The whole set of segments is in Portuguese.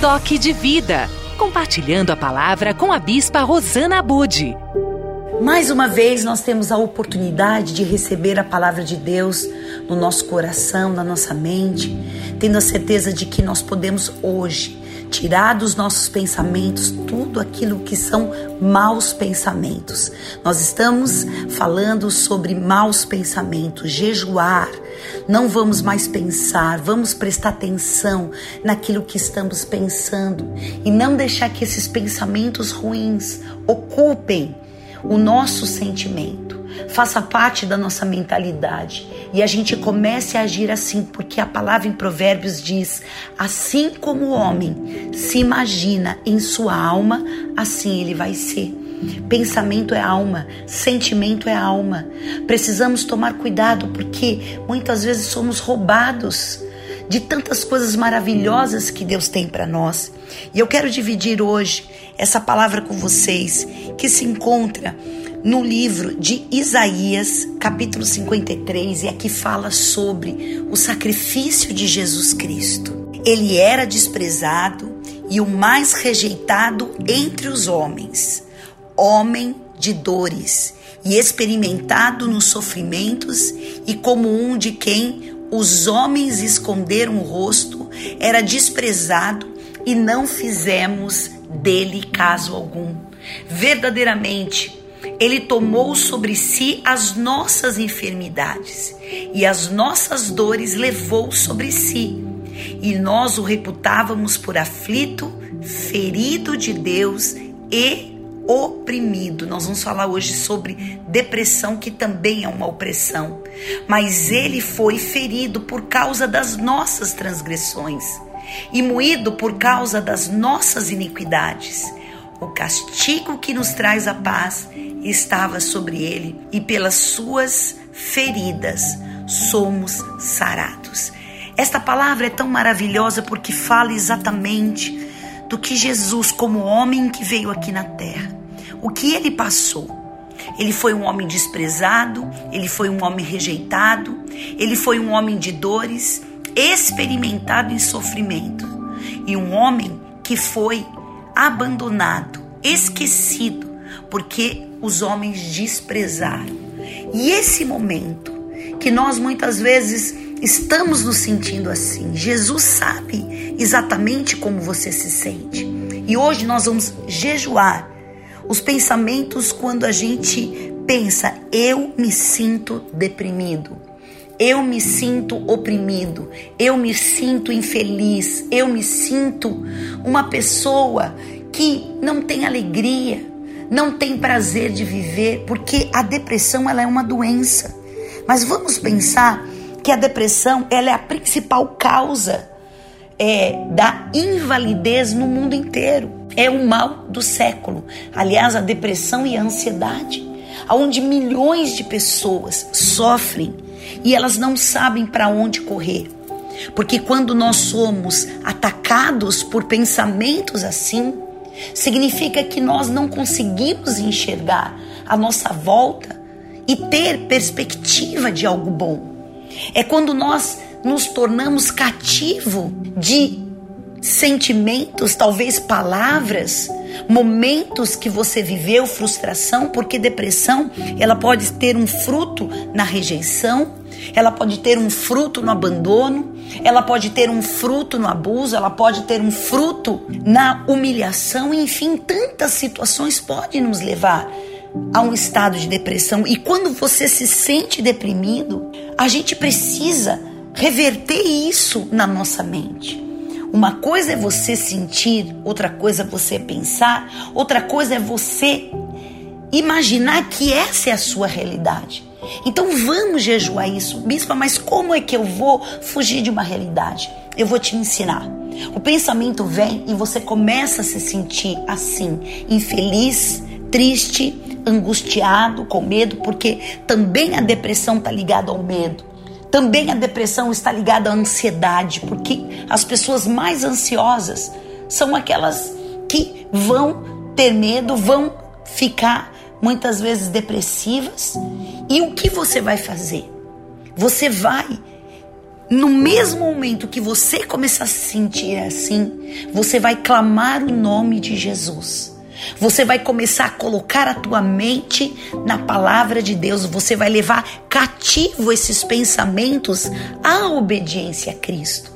Toque de Vida, compartilhando a palavra com a Bispa Rosana Abude. Mais uma vez nós temos a oportunidade de receber a palavra de Deus no nosso coração, na nossa mente, tendo a certeza de que nós podemos hoje tirar dos nossos pensamentos tudo aquilo que são maus pensamentos. Nós estamos falando sobre maus pensamentos, jejuar. Não vamos mais pensar, vamos prestar atenção naquilo que estamos pensando e não deixar que esses pensamentos ruins ocupem o nosso sentimento faça parte da nossa mentalidade e a gente comece a agir assim, porque a palavra em Provérbios diz: assim como o homem se imagina em sua alma, assim ele vai ser. Pensamento é alma, sentimento é alma. Precisamos tomar cuidado porque muitas vezes somos roubados de tantas coisas maravilhosas que Deus tem para nós. E eu quero dividir hoje essa palavra com vocês que se encontra no livro de Isaías, capítulo 53, e aqui fala sobre o sacrifício de Jesus Cristo. Ele era desprezado e o mais rejeitado entre os homens, homem de dores e experimentado nos sofrimentos, e como um de quem os homens esconderam o rosto, era desprezado e não fizemos dele caso algum. Verdadeiramente, ele tomou sobre si as nossas enfermidades e as nossas dores levou sobre si. E nós o reputávamos por aflito, ferido de Deus e oprimido. Nós vamos falar hoje sobre depressão, que também é uma opressão. Mas ele foi ferido por causa das nossas transgressões e moído por causa das nossas iniquidades. O castigo que nos traz a paz estava sobre ele, e pelas suas feridas somos sarados. Esta palavra é tão maravilhosa porque fala exatamente do que Jesus, como homem que veio aqui na terra, o que ele passou. Ele foi um homem desprezado, ele foi um homem rejeitado, ele foi um homem de dores, experimentado em sofrimento, e um homem que foi abandonado, esquecido, porque os homens desprezaram. E esse momento que nós muitas vezes estamos nos sentindo assim, Jesus sabe exatamente como você se sente. E hoje nós vamos jejuar os pensamentos quando a gente pensa, eu me sinto deprimido. Eu me sinto oprimido, eu me sinto infeliz, eu me sinto uma pessoa que não tem alegria, não tem prazer de viver, porque a depressão ela é uma doença. Mas vamos pensar que a depressão ela é a principal causa é, da invalidez no mundo inteiro. É o mal do século. Aliás, a depressão e a ansiedade, onde milhões de pessoas sofrem e elas não sabem para onde correr. Porque quando nós somos atacados por pensamentos assim, significa que nós não conseguimos enxergar a nossa volta e ter perspectiva de algo bom. É quando nós nos tornamos cativo de sentimentos, talvez palavras, momentos que você viveu, frustração, porque depressão, ela pode ter um fruto na rejeição, ela pode ter um fruto no abandono, ela pode ter um fruto no abuso, ela pode ter um fruto na humilhação, enfim, tantas situações podem nos levar a um estado de depressão. E quando você se sente deprimido, a gente precisa reverter isso na nossa mente. Uma coisa é você sentir, outra coisa é você pensar, outra coisa é você imaginar que essa é a sua realidade. Então vamos jejuar isso, bispa, mas como é que eu vou fugir de uma realidade? Eu vou te ensinar. O pensamento vem e você começa a se sentir assim, infeliz, triste, angustiado, com medo, porque também a depressão está ligada ao medo. Também a depressão está ligada à ansiedade, porque as pessoas mais ansiosas são aquelas que vão ter medo, vão ficar muitas vezes depressivas. E o que você vai fazer? Você vai no mesmo momento que você começar a se sentir assim, você vai clamar o nome de Jesus. Você vai começar a colocar a tua mente na palavra de Deus. Você vai levar cativo esses pensamentos à obediência a Cristo.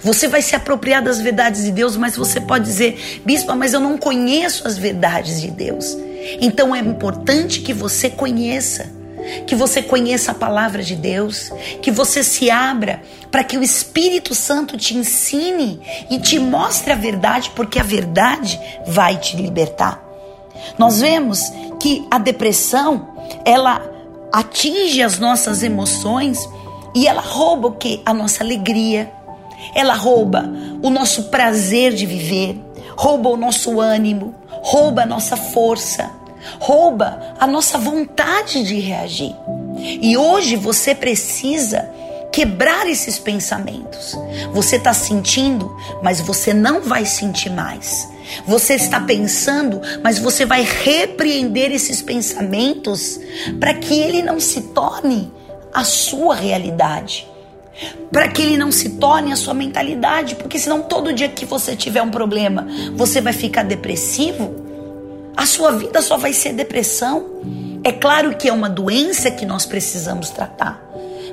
Você vai se apropriar das verdades de Deus, mas você pode dizer, bispa, mas eu não conheço as verdades de Deus. Então é importante que você conheça que você conheça a palavra de Deus, que você se abra para que o Espírito Santo te ensine e te mostre a verdade, porque a verdade vai te libertar. Nós vemos que a depressão, ela atinge as nossas emoções e ela rouba o que? A nossa alegria. Ela rouba o nosso prazer de viver, rouba o nosso ânimo, rouba a nossa força rouba a nossa vontade de reagir. E hoje você precisa quebrar esses pensamentos. Você está sentindo, mas você não vai sentir mais. Você está pensando, mas você vai repreender esses pensamentos para que ele não se torne a sua realidade. Para que ele não se torne a sua mentalidade, porque senão todo dia que você tiver um problema, você vai ficar depressivo, a sua vida só vai ser depressão. É claro que é uma doença que nós precisamos tratar.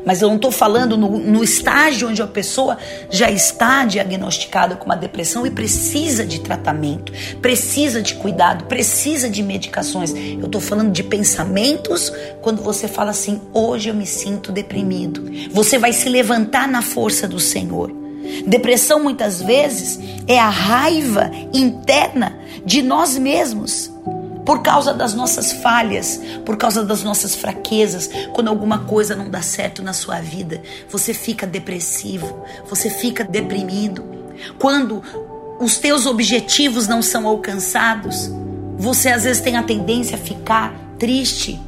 Mas eu não estou falando no, no, estágio onde a pessoa já está diagnosticada com uma depressão e precisa de tratamento, precisa de cuidado, precisa de medicações. Eu estou falando de pensamentos quando você fala assim: hoje eu me sinto deprimido. Você vai se levantar na força do Senhor. Depressão muitas vezes é a raiva interna de nós mesmos por causa das nossas falhas, por causa das nossas fraquezas, quando alguma coisa não dá certo na sua vida, você fica depressivo, você fica deprimido. Quando os teus objetivos não são alcançados, você às vezes tem a tendência a ficar triste,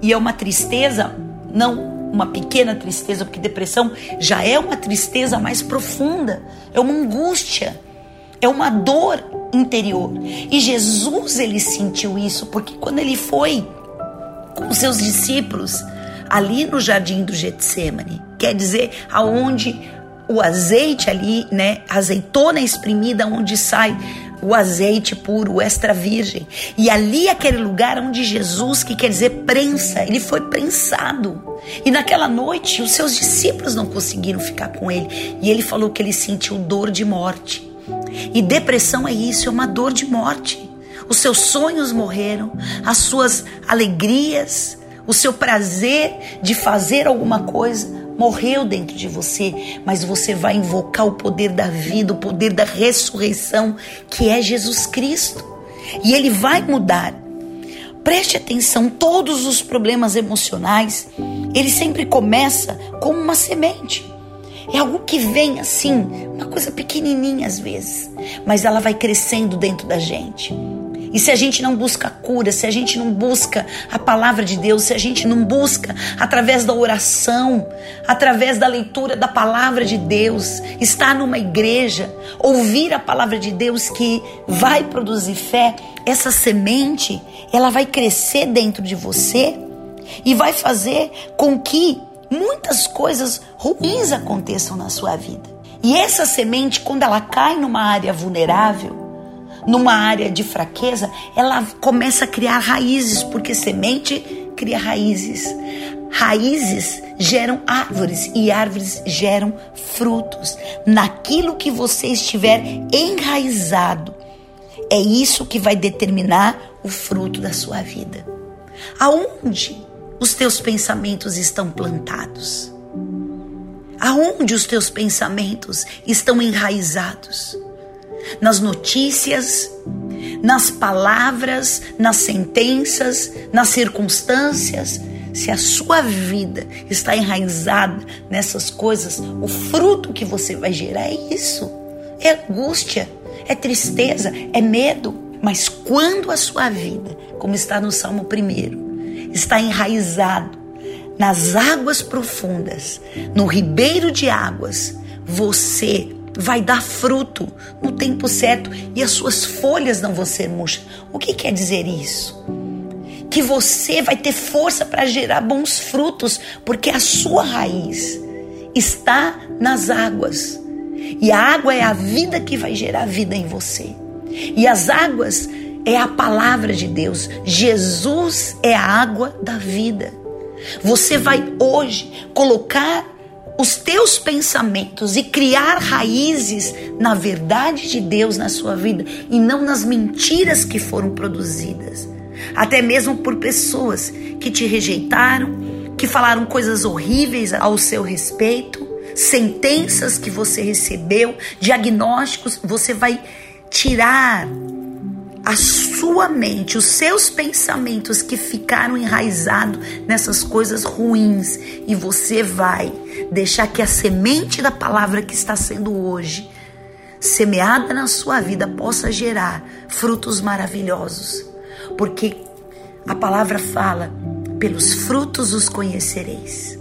e é uma tristeza não uma pequena tristeza, porque depressão já é uma tristeza mais profunda, é uma angústia, é uma dor interior. E Jesus ele sentiu isso porque quando ele foi com seus discípulos ali no jardim do Getsemane, quer dizer, aonde o azeite ali, né, azeitona espremida onde sai o azeite puro, o extra virgem. E ali aquele lugar onde Jesus, que quer dizer prensa, ele foi prensado. E naquela noite os seus discípulos não conseguiram ficar com ele, e ele falou que ele sentiu dor de morte. E depressão é isso, é uma dor de morte. Os seus sonhos morreram, as suas alegrias, o seu prazer de fazer alguma coisa morreu dentro de você, mas você vai invocar o poder da vida, o poder da ressurreição, que é Jesus Cristo. E ele vai mudar. Preste atenção, todos os problemas emocionais, ele sempre começa como uma semente. É algo que vem assim, uma coisa pequenininha às vezes, mas ela vai crescendo dentro da gente. E se a gente não busca cura, se a gente não busca a palavra de Deus, se a gente não busca através da oração, através da leitura da palavra de Deus, estar numa igreja, ouvir a palavra de Deus que vai produzir fé, essa semente, ela vai crescer dentro de você e vai fazer com que muitas coisas ruins aconteçam na sua vida. E essa semente, quando ela cai numa área vulnerável, numa área de fraqueza, ela começa a criar raízes, porque semente cria raízes. Raízes geram árvores e árvores geram frutos. Naquilo que você estiver enraizado, é isso que vai determinar o fruto da sua vida. Aonde os teus pensamentos estão plantados? Aonde os teus pensamentos estão enraizados? Nas notícias, nas palavras, nas sentenças, nas circunstâncias. Se a sua vida está enraizada nessas coisas, o fruto que você vai gerar é isso: é angústia, é tristeza, é medo. Mas quando a sua vida, como está no Salmo 1, está enraizado nas águas profundas, no ribeiro de águas, você vai dar fruto no tempo certo e as suas folhas não vão ser murchas. O que quer dizer isso? Que você vai ter força para gerar bons frutos, porque a sua raiz está nas águas. E a água é a vida que vai gerar vida em você. E as águas é a palavra de Deus. Jesus é a água da vida. Você vai hoje colocar os teus pensamentos e criar raízes na verdade de Deus na sua vida e não nas mentiras que foram produzidas. Até mesmo por pessoas que te rejeitaram, que falaram coisas horríveis ao seu respeito, sentenças que você recebeu, diagnósticos, você vai tirar a sua mente, os seus pensamentos que ficaram enraizados nessas coisas ruins e você vai deixar que a semente da palavra que está sendo hoje semeada na sua vida possa gerar frutos maravilhosos. Porque a palavra fala: pelos frutos os conhecereis.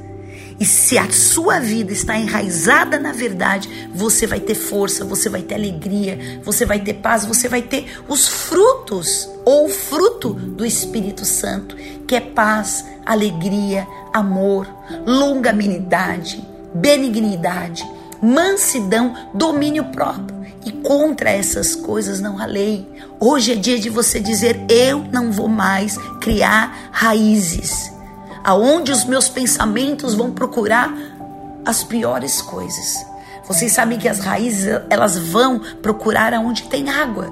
E se a sua vida está enraizada na verdade, você vai ter força, você vai ter alegria, você vai ter paz, você vai ter os frutos ou fruto do Espírito Santo, que é paz, alegria, amor, longanimidade, benignidade, mansidão, domínio próprio. E contra essas coisas não há lei. Hoje é dia de você dizer: eu não vou mais criar raízes aonde os meus pensamentos vão procurar as piores coisas. Vocês sabem que as raízes elas vão procurar aonde tem água.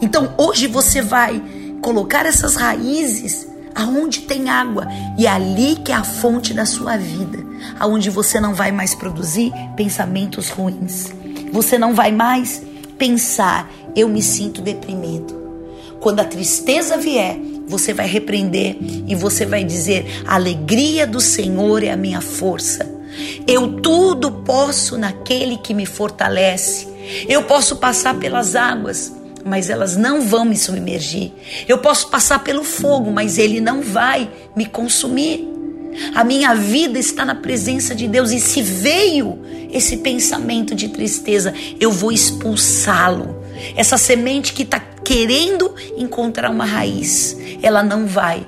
Então hoje você vai colocar essas raízes aonde tem água e é ali que é a fonte da sua vida, aonde você não vai mais produzir pensamentos ruins. Você não vai mais pensar eu me sinto deprimido. Quando a tristeza vier, você vai repreender e você vai dizer: a alegria do Senhor é a minha força. Eu tudo posso naquele que me fortalece. Eu posso passar pelas águas, mas elas não vão me submergir. Eu posso passar pelo fogo, mas ele não vai me consumir. A minha vida está na presença de Deus e se veio esse pensamento de tristeza, eu vou expulsá-lo. Essa semente que está querendo encontrar uma raiz, ela não vai.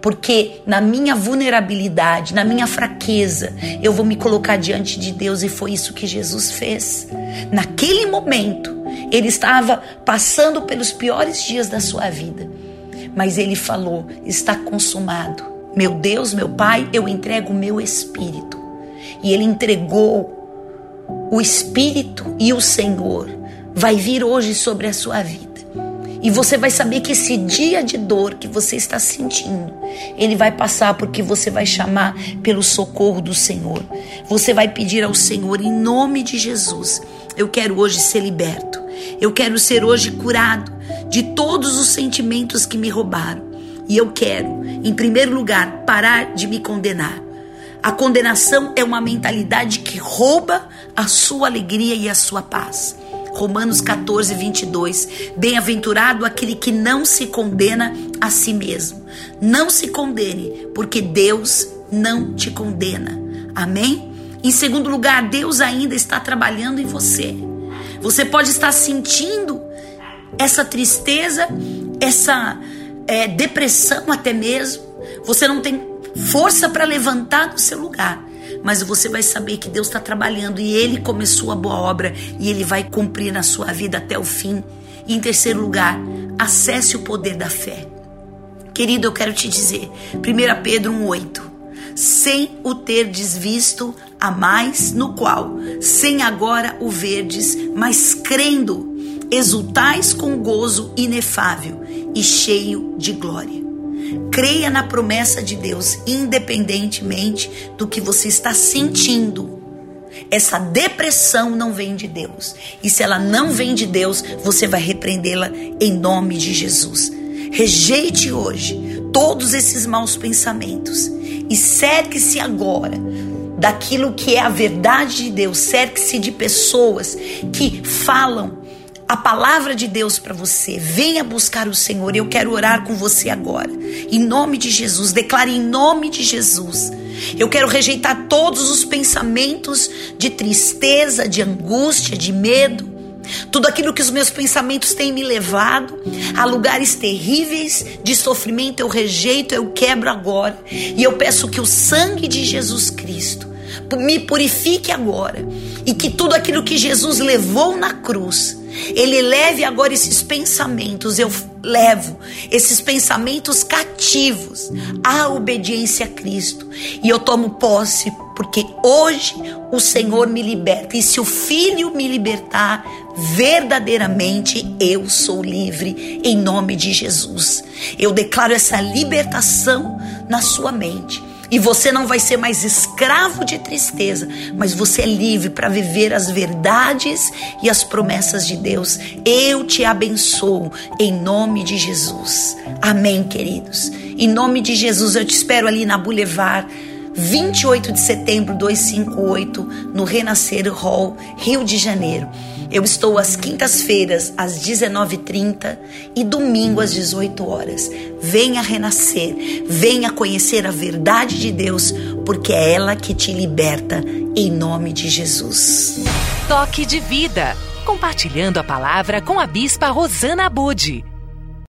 Porque na minha vulnerabilidade, na minha fraqueza, eu vou me colocar diante de Deus e foi isso que Jesus fez. Naquele momento, ele estava passando pelos piores dias da sua vida, mas ele falou: está consumado. Meu Deus, meu Pai, eu entrego o meu espírito. E ele entregou o Espírito e o Senhor vai vir hoje sobre a sua vida. E você vai saber que esse dia de dor que você está sentindo, ele vai passar porque você vai chamar pelo socorro do Senhor. Você vai pedir ao Senhor em nome de Jesus. Eu quero hoje ser liberto. Eu quero ser hoje curado de todos os sentimentos que me roubaram. E eu quero, em primeiro lugar, parar de me condenar. A condenação é uma mentalidade que rouba a sua alegria e a sua paz. Romanos 14, 22. Bem-aventurado aquele que não se condena a si mesmo. Não se condene, porque Deus não te condena. Amém? Em segundo lugar, Deus ainda está trabalhando em você. Você pode estar sentindo essa tristeza, essa é, depressão até mesmo. Você não tem força para levantar do seu lugar mas você vai saber que Deus está trabalhando e Ele começou a boa obra e Ele vai cumprir na sua vida até o fim. E em terceiro lugar, acesse o poder da fé. Querido, eu quero te dizer, 1 Pedro 1,8: sem o terdes visto a mais, no qual, sem agora o verdes, mas crendo, exultais com gozo inefável e cheio de glória. Creia na promessa de Deus, independentemente do que você está sentindo. Essa depressão não vem de Deus. E se ela não vem de Deus, você vai repreendê-la em nome de Jesus. Rejeite hoje todos esses maus pensamentos e cerque-se agora daquilo que é a verdade de Deus. Cerque-se de pessoas que falam a palavra de Deus para você. Venha buscar o Senhor. Eu quero orar com você agora. Em nome de Jesus. Declare em nome de Jesus. Eu quero rejeitar todos os pensamentos de tristeza, de angústia, de medo. Tudo aquilo que os meus pensamentos têm me levado a lugares terríveis de sofrimento, eu rejeito, eu quebro agora. E eu peço que o sangue de Jesus Cristo Me purifique agora. E que tudo aquilo que Jesus levou na cruz, Ele leve agora esses pensamentos. Eu levo esses pensamentos cativos à obediência a Cristo. E eu tomo posse, porque hoje o Senhor me liberta. E se o Filho me libertar, verdadeiramente eu sou livre em nome de Jesus. Eu declaro essa libertação na sua mente. E você não vai ser mais escravo de tristeza, mas você é livre para viver as verdades e as promessas de Deus. Eu te abençoo em nome de Jesus. Amém, queridos. Em nome de Jesus, eu te espero ali na Boulevard 28 de setembro 258, no Renascer Hall, Rio de Janeiro. Eu estou às quintas-feiras, às 19h30 e domingo às 18 horas. Venha renascer, venha conhecer a verdade de Deus, porque é ela que te liberta, em nome de Jesus. Toque de vida. Compartilhando a palavra com a Bispa Rosana Bude.